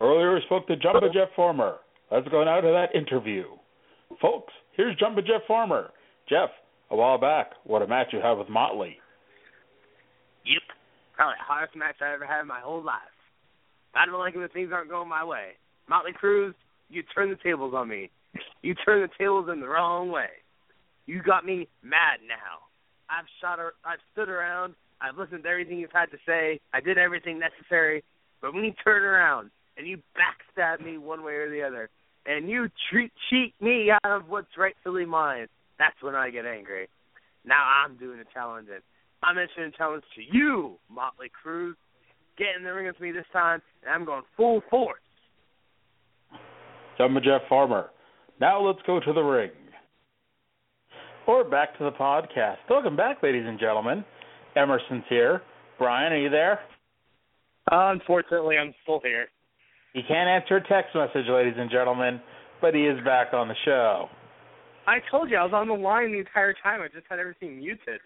Earlier we spoke to Jumpin' Jeff Farmer. Let's go now to that interview. Folks, here's Jumpin' Jeff Farmer. Jeff, a while back, what a match you had with Motley. Yep. Probably the hardest match I ever had in my whole life. I don't like it when things aren't going my way. Motley Cruz, you turn the tables on me. You turn the tables in the wrong way. You got me mad now. I've shot. I've stood around. I've listened to everything you've had to say. I did everything necessary. But when you turn around and you backstab me one way or the other, and you treat cheat me out of what's rightfully mine, that's when I get angry. Now I'm doing a challenge, and I'm issuing a challenge to you, Motley Cruz. Get in the ring with me this time, and I'm going full force. Jumpin' Jeff Farmer. Now let's go to the ring. Or back to the podcast. Welcome back, ladies and gentlemen. Emerson's here. Brian, are you there? Uh, unfortunately, I'm still here. He can't answer a text message, ladies and gentlemen, but he is back on the show. I told you I was on the line the entire time. I just had everything muted.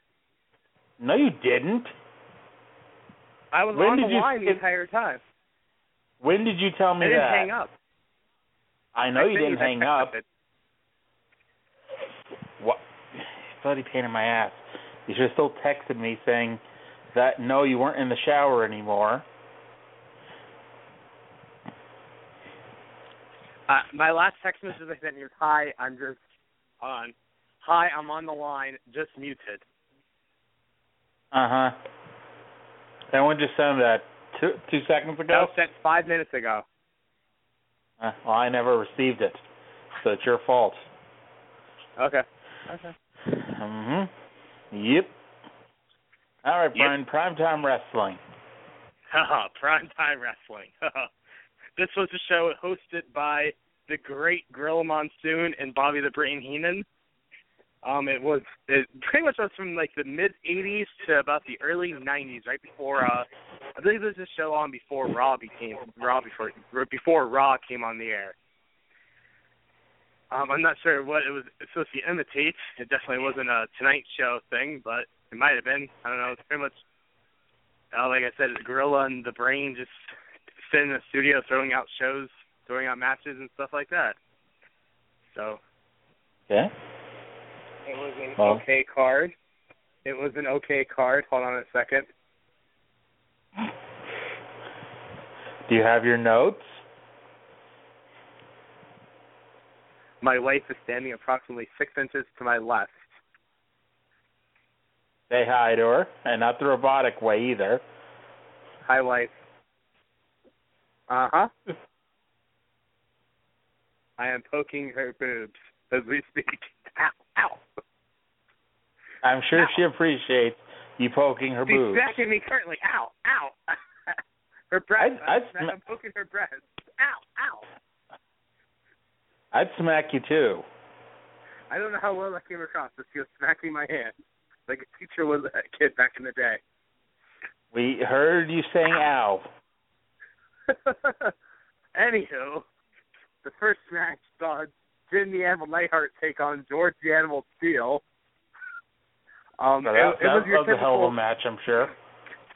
No, you didn't. I was When on the you line the skip- entire time. When did you tell me I didn't that? hang up. I know I you didn't hang up. message. What? Bloody pain in my ass. You should have still texted me saying that no, you weren't in the shower anymore. Uh, my last text message I sent you was, "Hi, I'm just on. Hi, I'm on the line, just muted." Uh huh. That one just you send that? Two two seconds That ago. was sent five minutes ago. Uh, well, I never received it, so it's your fault. Okay. Okay. Mhm. Yep. All right, Yep. Brian. Primetime wrestling. Haha, Prime Time Wrestling. this was a show hosted by the great Gorilla Monsoon and Bobby the Brain Heenan. Um, it was it pretty much was from like the mid '80s to about the early '90s, right before uh, I believe there was a show on before Raw became Raw before before Raw came on the air. Um, I'm not sure what it was supposed to imitate. It definitely wasn't a Tonight Show thing, but it might have been. I don't know. It's pretty much uh, like I said, the gorilla and the brain just sit in the studio throwing out shows, throwing out matches and stuff like that. So Okay. it was an Well- okay card. It was an okay card. Hold on a second. Do you have your notes? My wife is standing approximately six inches to my left. Say hi to her, and not the robotic way either. Hi, wife. Uh huh. I am poking her boobs as we speak. Ow! Ow! I'm sure Ow. she appreciates you poking her boobs. She's boobs. smacking me currently. Ow! Ow! her breast. I'd- I'd I'm, sma- I'm poking her breast. Ow! Ow! I'd smack you too. I don't know how well that came across, but she was smacking my hand like a teacher was a kid back in the day. We heard you saying ow. Anywho, the first match saw Jim the Animal Neidhart take on George the Animal Steele. Um, it, that, it was that was a hell of a match, I'm sure.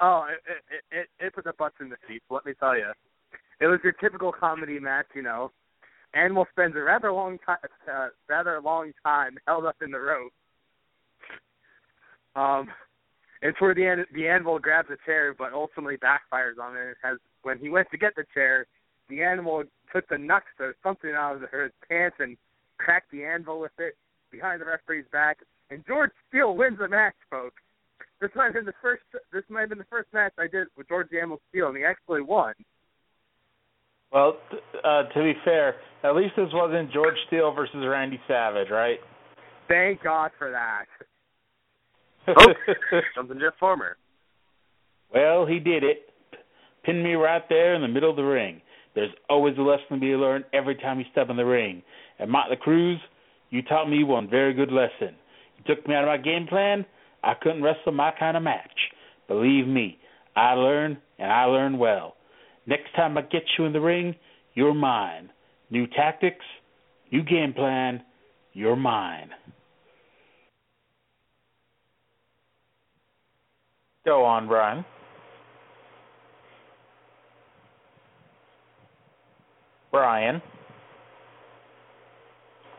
Oh, it, it it it put the butts in the seats. Let me tell you, it was your typical comedy match. You know, Animal spends a rather long time, uh, rather long time held up in the rope. Um, and toward the end, the Animal grabs a chair, but ultimately backfires on it. As when he went to get the chair, the Animal took the nuts or something out of her pants and cracked the anvil with it behind the referee's back. And George Steele wins the match, folks. This might have been the first. This might have been the first match I did with George the Animal Steele, and he actually won. Well, t- uh, to be fair, at least this wasn't George Steele versus Randy Savage, right? Thank God for that. Oh, something Jeff Farmer. well, he did it. Pin me right there in the middle of the ring. There's always a lesson to be learned every time you step in the ring. And Motley Cruz, you taught me one very good lesson. You took me out of my game plan. I couldn't wrestle my kind of match. Believe me, I learn and I learn well. Next time I get you in the ring, you're mine. New tactics, new game plan, you're mine. Go on, Brian. Brian.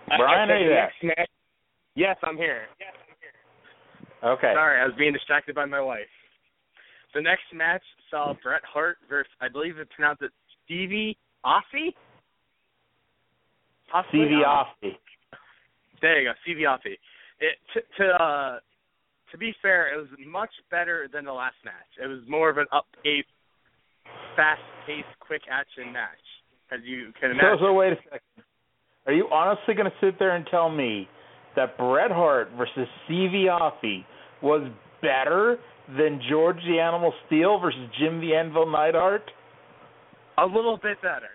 Brian, I, I are you there? Match, yes, I'm here. Okay. Sorry, I was being distracted by my wife. The next match saw Bret Hart versus, I believe it's pronounced it Stevie. Possibly? Stevie Austin. There you go, Stevie Aussie. It to to uh to be fair, it was much better than the last match. It was more of an up paced, fast paced, quick action match, as you can So, imagine. so wait a second. Are you honestly going to sit there and tell me that Bret Hart versus Stevie was better than George the Animal Steele versus Jim the Anvil Neidhart? A little bit better.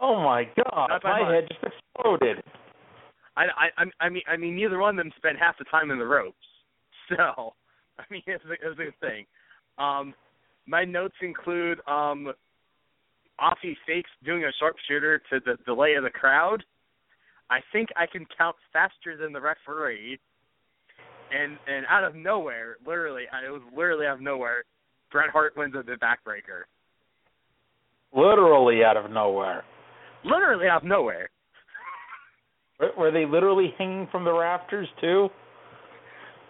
Oh my God! My much. head just exploded. I, I I I mean I mean neither one of them spent half the time in the ropes, so I mean it's a, a good thing. Um, my notes include um, Offie fakes doing a sharpshooter to the delay of the crowd. I think I can count faster than the referee. And and out of nowhere, literally, it was literally out of nowhere. Bret Hart wins with the backbreaker. Literally out of nowhere. Literally out of nowhere. Were- they literally hanging from the rafters too?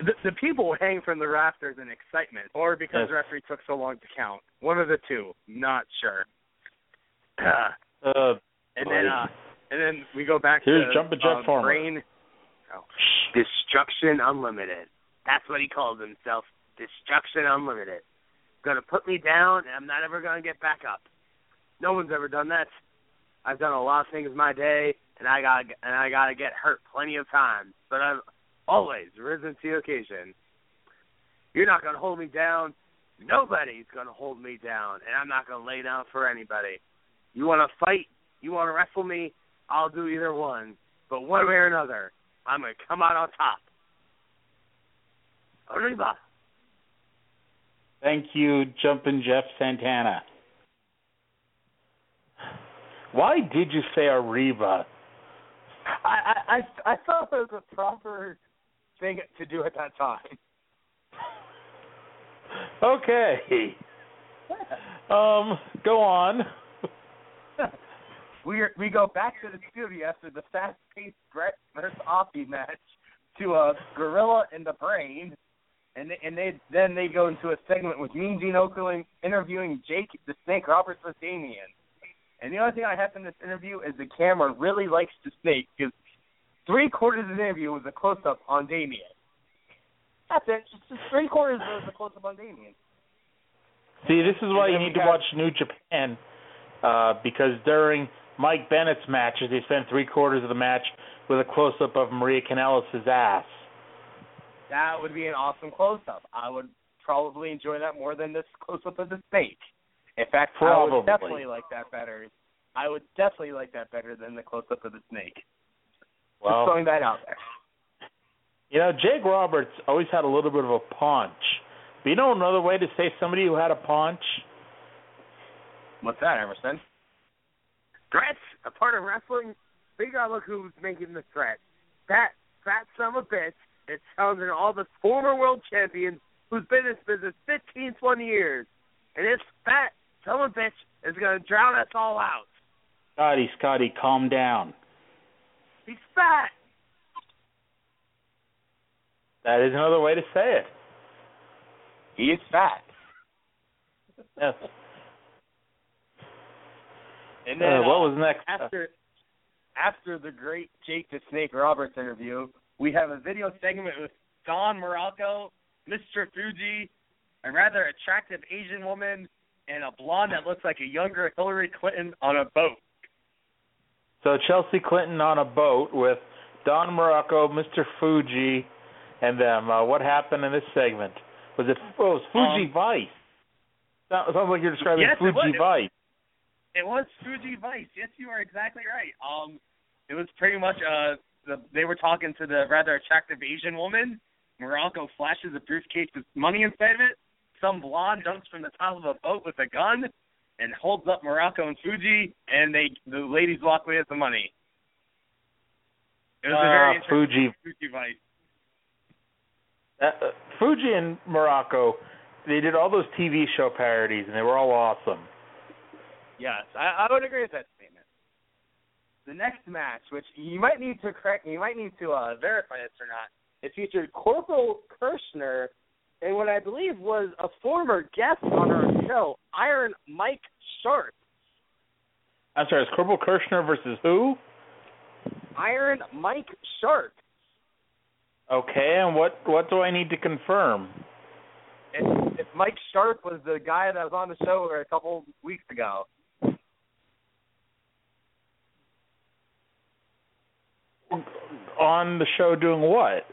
The, the people hanging from the rafters in excitement, or because Yes. the referee took so long to count. One of the two. Not sure. Uh, Uh, and then, uh, and then we go back Here's to Jumpin' Jeff uh, Farmer. Brain. Oh. Destruction Unlimited. That's what he calls himself. Destruction Unlimited. Gonna put me down, and I'm not ever gonna get back up. No one's ever done that. I've done a lot of things my day, and I got and I gotta get hurt plenty of times, but I've always risen to the occasion. You're not gonna hold me down. Nobody's gonna hold me down, and I'm not gonna lay down for anybody. You want to fight? You want to wrestle me? I'll do either one. But one way or another, I'm gonna come out on top. Arriba. thank you, Jumpin' Jeff Santana. Why did you say Arriba? I I I, I thought it was a proper thing to do at that time. Okay. Um, go on. we we go back to the studio after the fast-paced Bret versus Offie match to a gorilla in the brain, and they, and they then they go into a segment with Mean Gene Okerlund interviewing Jake the Snake Roberts with Damien. And the only thing I have in this interview is the camera really likes the snake because three quarters of the interview was a close-up on Damien. That's it. Just, just three quarters was a close-up on Damien. See, this is why you need to watch New Japan, uh, because during Mike Bennett's matches, they spent three quarters of the match with a close up of Maria Kanellis' ass. That would be an awesome close up. I would probably enjoy that more than this close up of the snake. In fact, probably. I would definitely like that better. I would definitely like that better than the close up of the snake. Well, Just throwing that out there. you know, Jake Roberts always had a little bit of a punch. But you know another way to say somebody who had a punch? What's that, Emerson? Threats, a part of wrestling. We gotta look who's making the threat. That fat son of a bitch is challenging all the former world champions who's been in this business 15, 20 years. And this fat son of a bitch is gonna drown us all out. Scotty, Scotty, calm down. He's fat. That is another way to say it. He is fat. Yes. And then Uh, what uh, was next? after after the great Jake the Snake Roberts interview, we have a video segment with Don Muraco, Mr. Fuji, a rather attractive Asian woman, and a blonde that looks like a younger Hillary Clinton on a boat. So Chelsea Clinton on a boat with Don Muraco, Mr. Fuji, and them. Uh, what happened in this segment? Was it? Oh, it was Fuji Um, Vice. Sounds like you're describing Yes, it Fuji was. Vice. It was Fuji Vice. Yes, you are exactly right. Um, it was pretty much uh, the they were talking to the rather attractive Asian woman. Muraco flashes a briefcase with money inside of it. Some blonde jumps from the top of a boat with a gun and holds up Muraco and Fuji, and they the ladies walk away with the money. It was a very Ah, Fuji Fuji Vice. uh, uh, Fuji and Muraco, they did all those TV show parodies, and they were all awesome. Yes, I, I would agree with that statement. The next match, which you might need to correct, you might need to uh, verify this or not, it featured Corporal Kirchner and what I believe was a former guest on our show, Iron Mike Sharp. I'm sorry, it's Corporal Kirchner versus who? Iron Mike Sharp. Okay, and what what do I need to confirm? If, if Mike Sharp was the guy that was on the show a couple weeks ago. On the show doing what?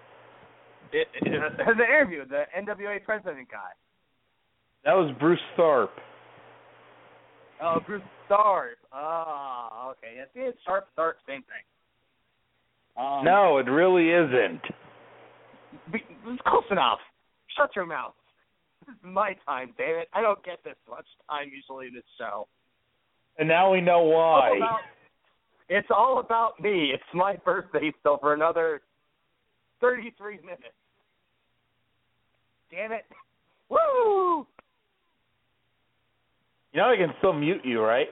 It, it, it, the interview, the NWA president guy. That was Bruce Tharp. Oh, Bruce Sharp. Oh, okay. Yeah, see, it's Sharp, Tharp, same thing. Um, No, it really isn't. It's close enough. Shut your mouth. This is my time, damn it. I don't get this much time usually in this show. And now we know why. It's all about me. It's my birthday still for another 33 minutes. Damn it. Woo! You know I can still mute you, right?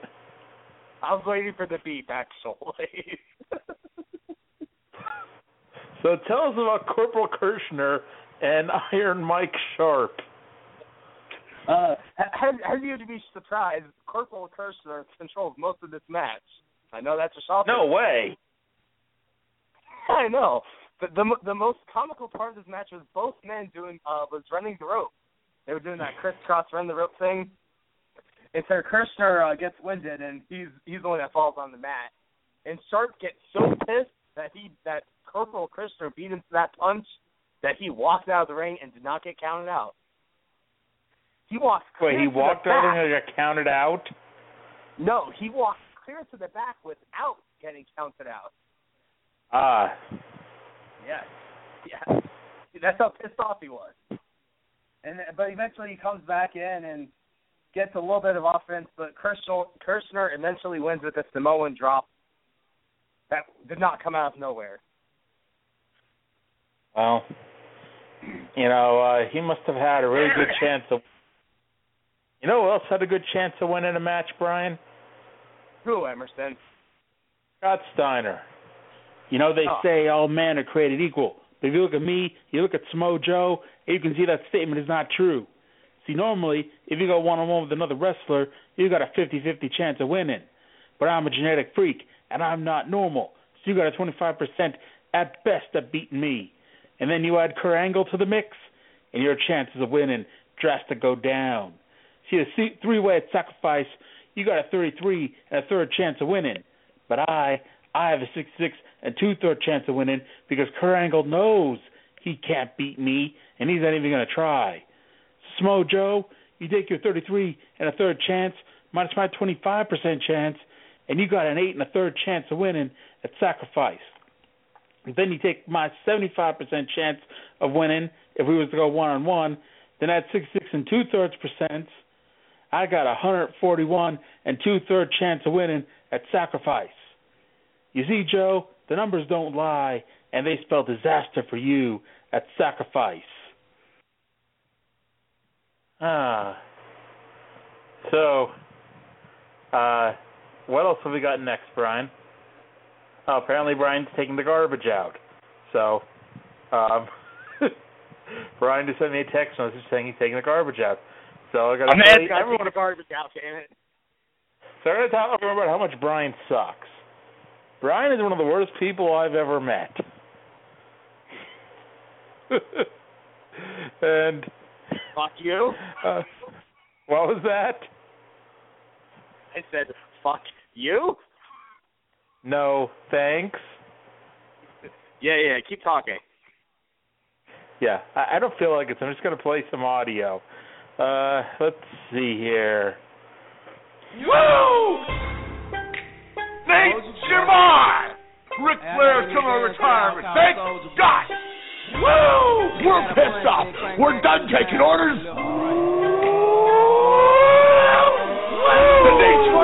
I was waiting for the beep, actually. So tell us about Corporal Kirchner and Iron Mike Sharp. Uh, have, have you to be surprised? Corporal Kirchner controls most of this match. I know that's a shocker. No way. I know. The, the the most comical part of this match was both men doing uh was running the rope. They were doing that crisscross run the rope thing. And so Kirchner uh, gets winded, and he's he's the one that falls on the mat. And Sharp gets so pissed that he that Corporal Kirchner beat him to that punch that he walked out of the ring and did not get counted out. He walked. Wait, he walked out and got counted out? No, he walked clear to the back without getting counted out. Ah. Yes. Yeah. That's how pissed off he was. And but eventually he comes back in and gets a little bit of offense, but Kirchner, Kirchner eventually wins with a Samoan drop that did not come out of nowhere. Well, you know, uh, he must have had a really good chance of. You know who else had a good chance of winning a match, Brian? Who, Emerson? Scott Steiner. You know, they Oh. say all men are created equal. But if you look at me, you look at Samoa Joe, you can see that statement is not true. See, normally, if you go one on one with another wrestler, you got a 50 50 chance of winning. But I'm a genetic freak, and I'm not normal. So you got a 25% at best at beating me. And then you add Kurt Angle to the mix, and your chances of winning drastically go down. See, the three way sacrifice, you got a 33 and a third chance of winning. But I, I have a 66 and two third chance of winning because Kurt Angle knows he can't beat me, and he's not even going to try. Samoa Joe, you take your 33 and a third chance minus my 25% chance, and you got an eight and a third chance of winning at sacrifice. And then you take my 75% chance of winning if we was to go one on one. Then add 66 and two thirds percent. I got a 141 and two third chance of winning at sacrifice. You see, Joe, the numbers don't lie, and they spell disaster for you at sacrifice. Ah. So, uh, what else have we got next, Brian? Oh, apparently Brian's taking the garbage out. So, um, Brian just sent me a text message saying he's taking the garbage out. So I got I'm asking everyone to garbage out, damn it. So I'm going to talk about how much Brian sucks. Brian is one of the worst people I've ever met. and Fuck you. uh, what was that? I said, fuck you? No, thanks. Yeah, yeah, keep talking. Yeah, I, I don't feel like it. So I'm just going to play some audio. Uh, let's see here. Woo! Nate Jamar! Ric Flair's coming out of retirement. Thank God! Woo! We're pissed off. We're done taking orders.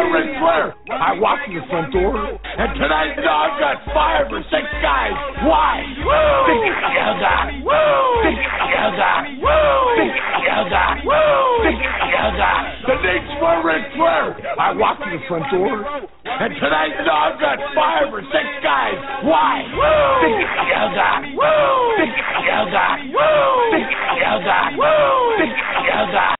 Ric Flair. I walked in the front door, and tonight's dog got five or six guys. Why? Think together. Think together. Think together. Think together. The Nate's for Ric Flair. I walked in the front door, and tonight's dog got fired for six guys. Why? Think together. Think together. Think together. Think together.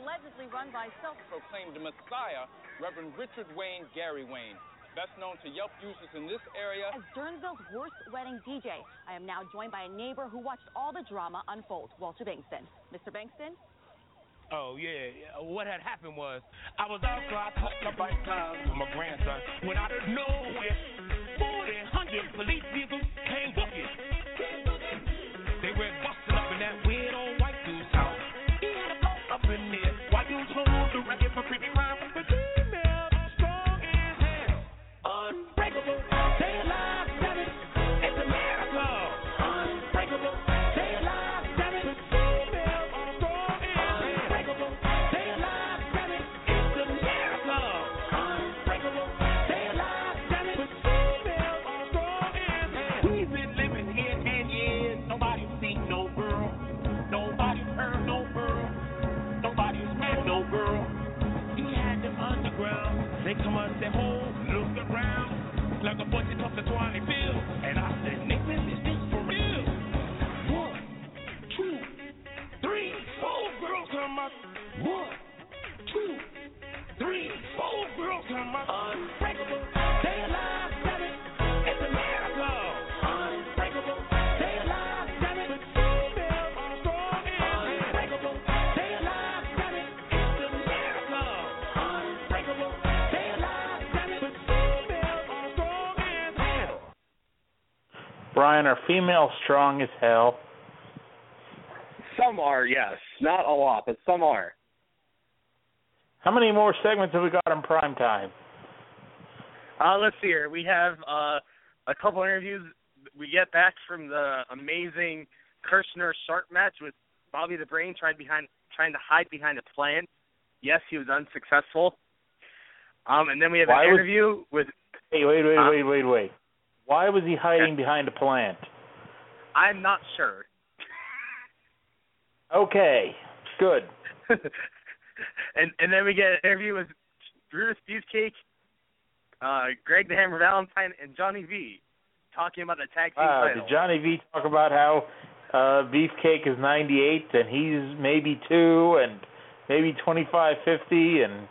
Allegedly run by self proclaimed Messiah, Reverend Richard Wayne Gary Wayne, best known to Yelp users in this area. As Durnsville's worst wedding DJ, I am now joined by a neighbor who watched all the drama unfold, Walter Bankston. Mr. Bankston? Oh yeah, yeah. what had happened was I was outside cutting a bike tires with my grandson when out of nowhere, 40, 100 police vehicles came booking. They were busting up in that weird old white Like a Brian, are female strong as hell? Some are, yes. Not a lot, but some are. How many more segments have we got in prime time? Uh, let's see here. We have uh, a couple interviews we get back from the amazing Kirchner Sharp match with Bobby the Brain trying behind trying to hide behind a plan. Yes, he was unsuccessful. Um, and then we have Why an was- interview with Hey, wait, wait, Huh? wait, wait, wait. Why was he hiding behind a plant? I'm not sure. Okay, good. and and then we get an interview with Brutus Beefcake, uh, Greg the Hammer Valentine, and Johnny V talking about the tag team Wow, title. did Johnny V talk about how uh Beefcake is 98 and he's maybe 2 and maybe 25 50 and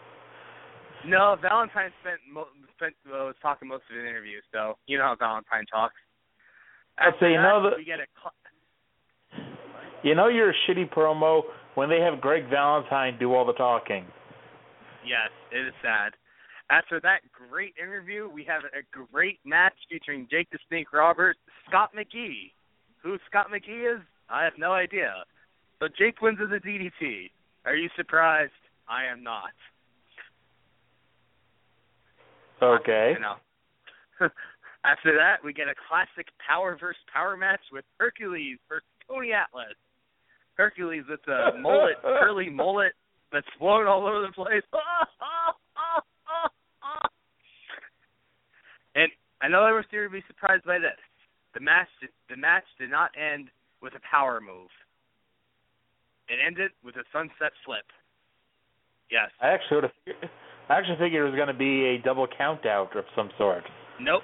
No, Valentine spent mo- spent well, was talking most of the interview, so you know how Valentine talks. After say, you that, know, the- we get a cl- you know you're a shitty promo when they have Greg Valentine do all the talking. yes, it is sad. After that great interview, we have a great match featuring Jake the Snake Roberts, Scott McGee. Who Scott McGee is, I have no idea. But Jake wins as a DDT. Are you surprised? I am not. Okay. You know. After that, we get a classic power versus power match with Hercules versus Tony Atlas. Hercules with the mullet, curly mullet that's flown all over the place. and I know everyone's going to be surprised by this. The match, the match did not end with a power move. It ended with a sunset flip. Yes. I actually would have I actually figured it was going to be a double count out of some sort. Nope.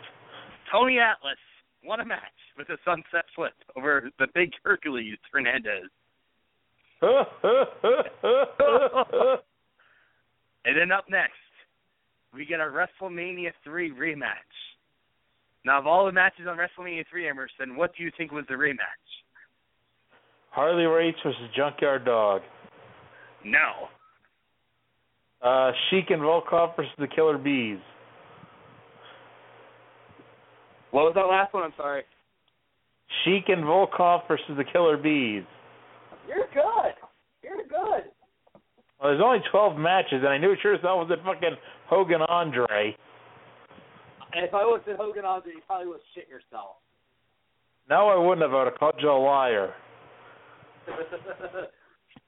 Tony Atlas won a match with a sunset flip over the big Hercules Hernandez. And then up next, we get a WrestleMania 3 rematch. Now, of all the matches on WrestleMania 3, Emerson, what do you think was the rematch? Harley Race versus Junkyard Dog. No. Uh, Sheik and Volkov versus the Killer Bees. What was that last one? I'm sorry. Sheik and Volkov versus the Killer Bees. You're good. You're good. Well, there's only 12 matches, and I knew it sure as hell was it fucking Hogan Andre. And if I looked at Hogan Andre, you probably would shit yourself. No, I wouldn't have. I would have called you a liar.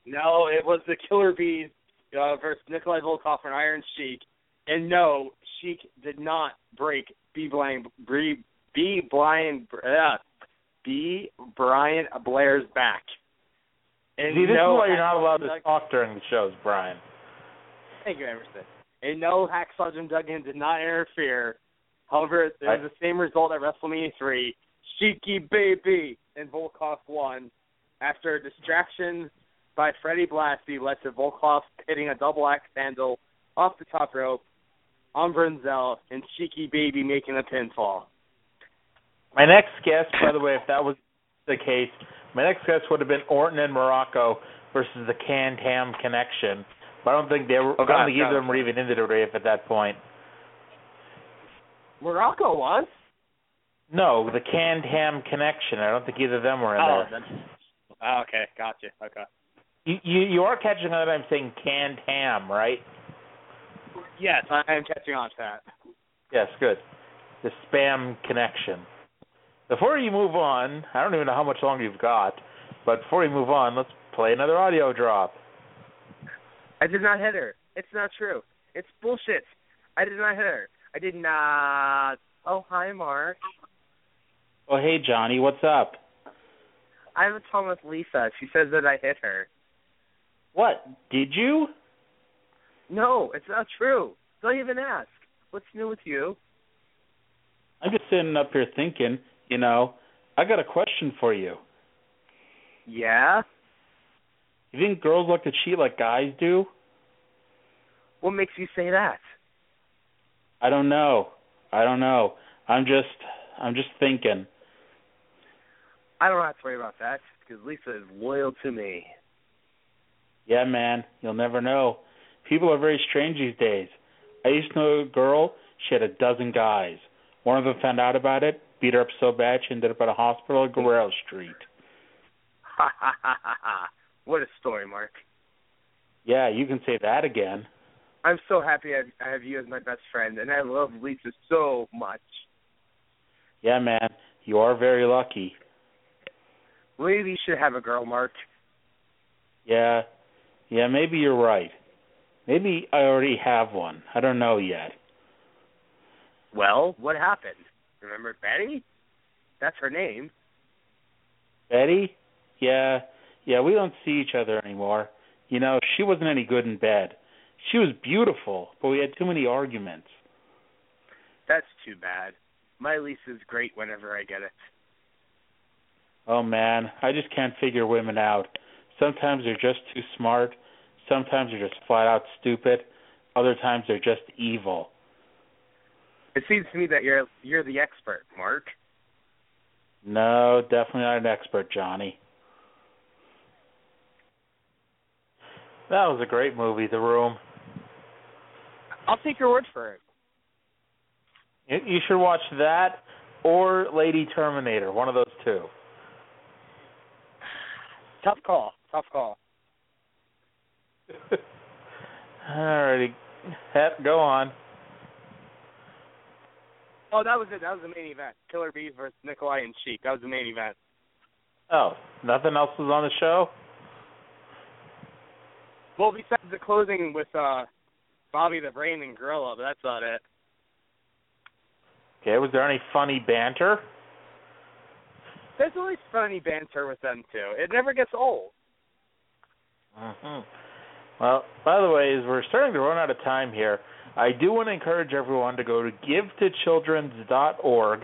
No, it was the Killer Bees uh, versus Nikolai Volkov and Iron Sheik. And no, Sheik did not break B. Brian B. B. Brian uh, B. Brian Blair's back. And See, this no, is why you're not allowed to talk during the shows, Brian. Thank you, Emerson. And no, Hacksaw Jim Duggan did not interfere. However, it was the same result at WrestleMania 3. Sheiky Baby and Volkov won after a distraction by Freddie Blassie led to Volkov hitting a double axe handle off the top rope on Brunzell and Cheeky Baby making a pinfall. My next guess, by the way, if that was the case, my next guess would have been Orton and Muraco versus the Can Tam Connection. But I don't think they were. Oh, I don't think either God. of them were even in the rave at that point. Muraco won? No, the Can Tam Connection. I don't think either of them were in Oh, there. that's, oh, okay, gotcha. Okay. You, you you are catching on that I'm saying canned ham, right? Yes, I am catching on to that. Yes, good. The spam connection. Before you move on, I don't even know how much longer you've got, but before you move on, let's play another audio drop. I did not hit her. It's not true. It's bullshit. I did not hit her. I did not. Oh, hi, Mark. Oh, hey, Johnny, what's up? I have a talk with Lisa. She says that I hit her. What? Did you? No, it's not true. Don't even ask. What's new with you? I'm just sitting up here thinking, you know, I got a question for you. Yeah? You think girls like to cheat like guys do? What makes you say that? I don't know. I don't know. I'm just I'm just thinking. I don't have to worry about that because Lisa is loyal to me. Yeah, man, you'll never know. People are very strange these days. I used to know a girl, she had a dozen guys. One of them found out about it, beat her up so bad she ended up at a hospital at Guerrero Street. Ha ha ha ha ha. What a story, Mark. Yeah, you can say that again. I'm so happy I have, I have you as my best friend, and I love Lisa so much. Yeah, man, you are very lucky. Maybe you should have a girl, Mark. Yeah, yeah, maybe you're right. Maybe I already have one. I don't know yet. Well, what happened? Remember Betty? That's her name. Betty? Yeah, yeah, we don't see each other anymore. You know, she wasn't any good in bed. She was beautiful, but we had too many arguments. That's too bad. My Lisa's great whenever I get it. Oh man, I just can't figure women out. Sometimes they're just too smart, sometimes they're just flat out stupid, other times they're just evil. It seems to me that you're you're the expert, Mark. No, definitely not an expert, Johnny. That was a great movie, The Room. I'll take your word for it. You, you should watch that or Lady Terminator, one of those two. Tough call. Tough call. Alrighty, Hep, go on. Oh, that was it. That was the main event. Killer Bees versus Nikolai and Sheik. That was the main event. Oh, nothing else was on the show? Well, besides the closing with uh Bobby the Brain and Gorilla, but that's not it. Okay, was there any funny banter? There's always funny banter with them too. It never gets old. Hmm Well, by the way, as we're starting to run out of time here, I do want to encourage everyone to go to givetochildren's.org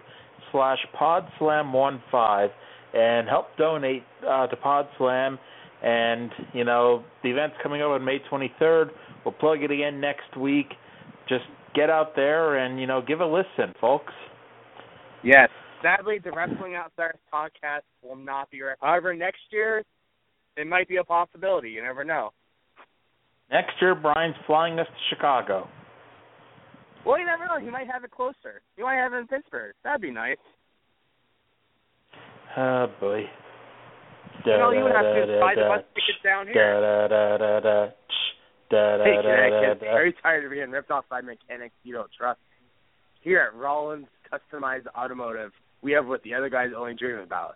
slash podslam15 and help donate uh, to Podslam. And, you know, the event's coming up on May 23rd. We'll plug it again next week. Just get out there and, you know, give a listen, folks. Yes. Sadly, the Wrestling Outsiders podcast will not be. Re- However, next year it might be a possibility. You never know. Next year, Brian's flying us to Chicago. Well, you never know. He might have it closer. He might have it in Pittsburgh. That'd be nice. Oh boy. You know, you would have to buy the bus tickets down here. Da da da da da da Hey, da Connecticut, da are you tired of being ripped off by mechanics you don't trust? Here at Rollins Customized Automotive, we have what the other guys only dream about.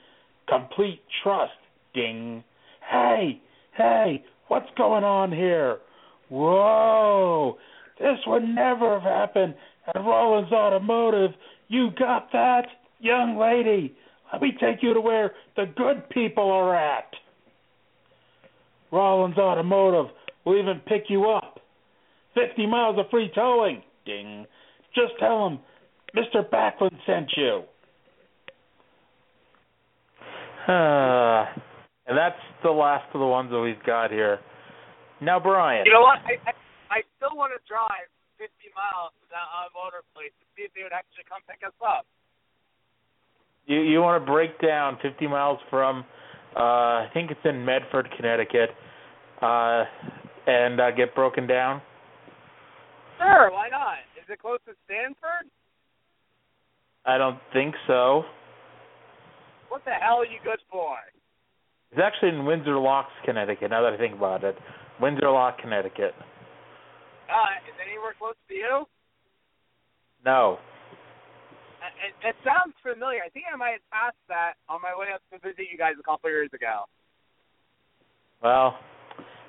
complete trust. Ding. Hey, hey, what's going on here? Whoa, this would never have happened at Rollins Automotive. You got that? Young lady, let me take you to where the good people are at. Rollins Automotive will even pick you up. 50 miles of free towing. Ding. Just tell them Mr. Backlund sent you. Uh, and that's the last of the ones that we've got here. Now, Brian. You know what? I, I I still want to drive 50 miles to that uh, motor place to see if they would actually come pick us up. You you want to break down 50 miles from uh I think it's in Medford, Connecticut, uh and uh, get broken down? Sure, why not? Is it close to Stamford? I don't think so. What the hell are you good for? It's actually in Windsor Locks, Connecticut. Now that I think about it, Windsor Lock, Connecticut. Uh, is anywhere close to you? No, Uh, It, it sounds familiar. I think I might have passed that on my way up to visit you guys a couple of years ago. Well,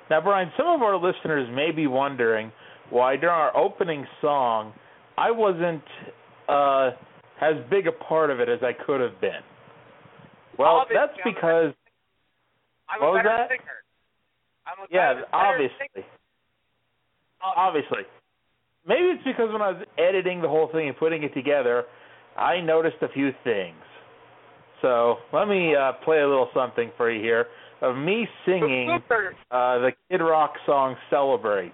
now, Brian, some of our listeners may be wondering why during our opening song I wasn't uh, as big a part of it as I could have been. Well, Obviously, that's I'm because I'm What a better that? singer. I'm a yeah, better, better obviously, singer. obviously. Maybe it's because when I was editing the whole thing and putting it together, I noticed a few things. So let me uh, play a little something for you here of me singing uh, the Kid Rock song "Celebrate."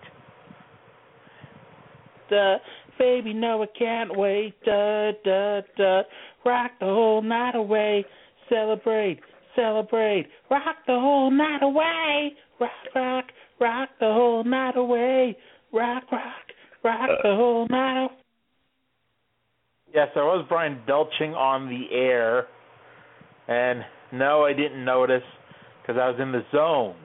Da, baby, no, I can't wait. Da, da, da. Rock the whole night away. Celebrate, celebrate. Rock the whole night away. Rock, rock, rock the whole night away. Rock, rock, rock the whole night. Away. Yes, I was Brian belching on the air, and no, I didn't notice because I was in the zone.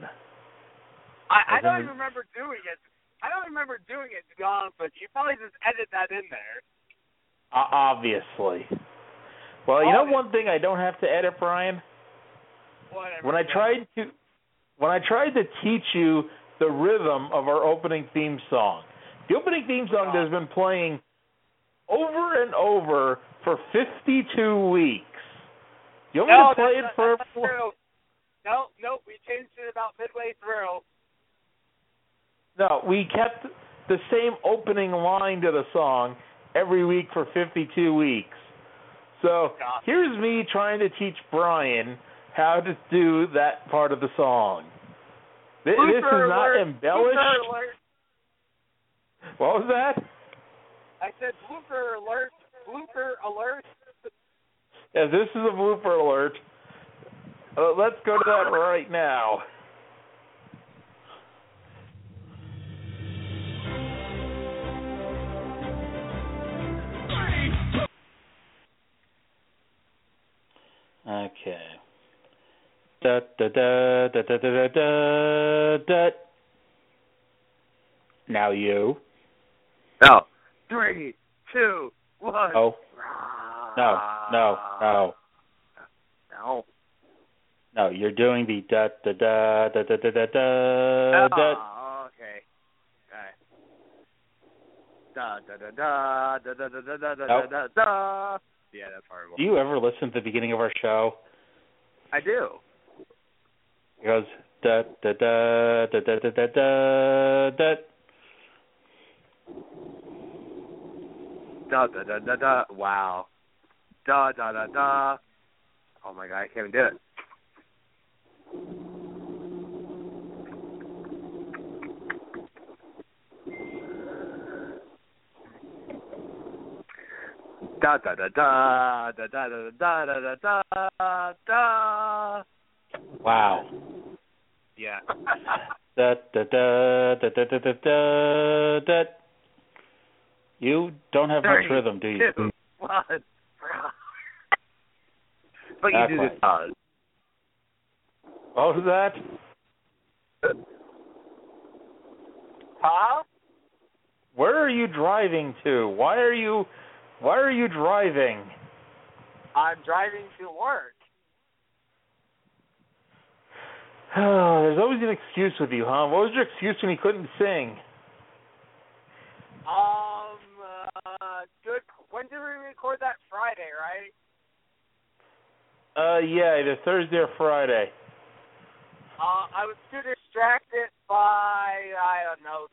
I, I As don't in- even remember doing it. I don't remember doing it to be honest with you. You probably just edit that in there. Uh, obviously. Well, you oh, know one thing I don't have to edit, Brian. Whatever. When I tried to, when I tried to teach you the rhythm of our opening theme song, the opening theme song that's been playing over and over for 52 weeks. You want me no, to play it for? that's. No, no, we changed it about midway through. No, we kept the same opening line to the song every week for 52 weeks. So here's me trying to teach Brian how to do that part of the song. Th- This, is not alert, embellished. What was that? I said blooper alert. Blooper alert. Yeah, this is a blooper alert. Uh, let's go to that right now. Okay. Da da da da da da da da. da. Now you. No. Three, two, one. Oh. No, no, no. No. No, you're doing the da da da da da da da da. da. Oh, okay. Alright. Da da da da da da da da da da da. Yeah, that's horrible. Do you ever listen to the beginning of our show? I do. It goes da da da da da da da da da. Da da da da da. Wow. Da da da da. Oh my god, I can't even do it. Da da da da da da da da da da da da. Wow. Yeah. Da da da da da da da da. da. You don't have much rhythm, do you? Two, one. But you do the pause. What was that? Huh? Where are you driving to? Why are you why are you driving? I'm driving to work. There's always an excuse with you, huh? What was your excuse when you couldn't sing? Um, uh, good. When did we record that? Friday, right? Uh yeah, either Thursday or Friday. Uh, I was too distracted by I don't know.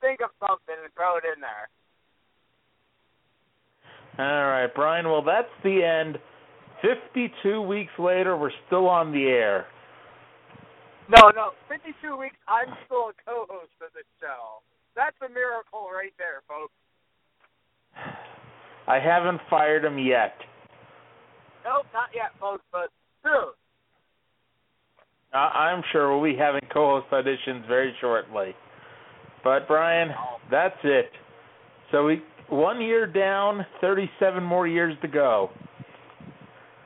Think of something and throw it in there. All right, Brian. Well, that's the end. 52 weeks later, we're still on the air. No, no. 52 weeks. I'm still a co-host of the show. That's a miracle right there, folks. I haven't fired him yet. Nope, not yet, folks, but soon. I- I'm sure we'll be having co-host auditions very shortly. But Brian, oh. that's it. So we one year down, 37 more years to go.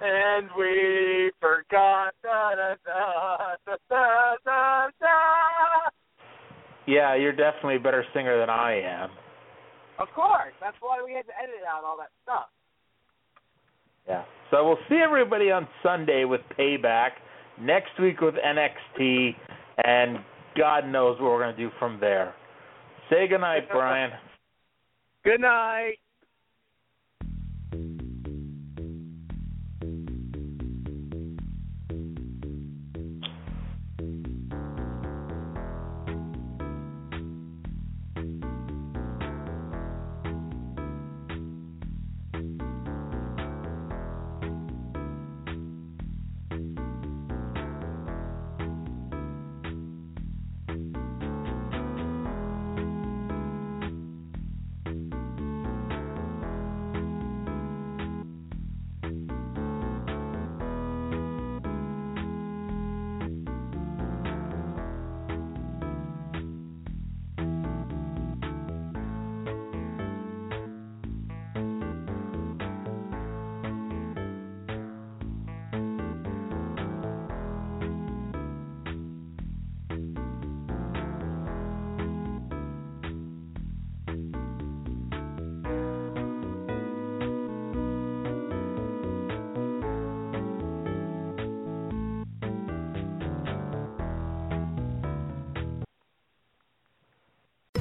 And we forgot. Da, da, da. Yeah, you're definitely a better singer than I am. Of course. That's why we had to edit out all that stuff. Yeah. So we'll see everybody on Sunday with Payback, next week with NXT, and God knows what we're going to do from there. Say goodnight, Brian. Good night.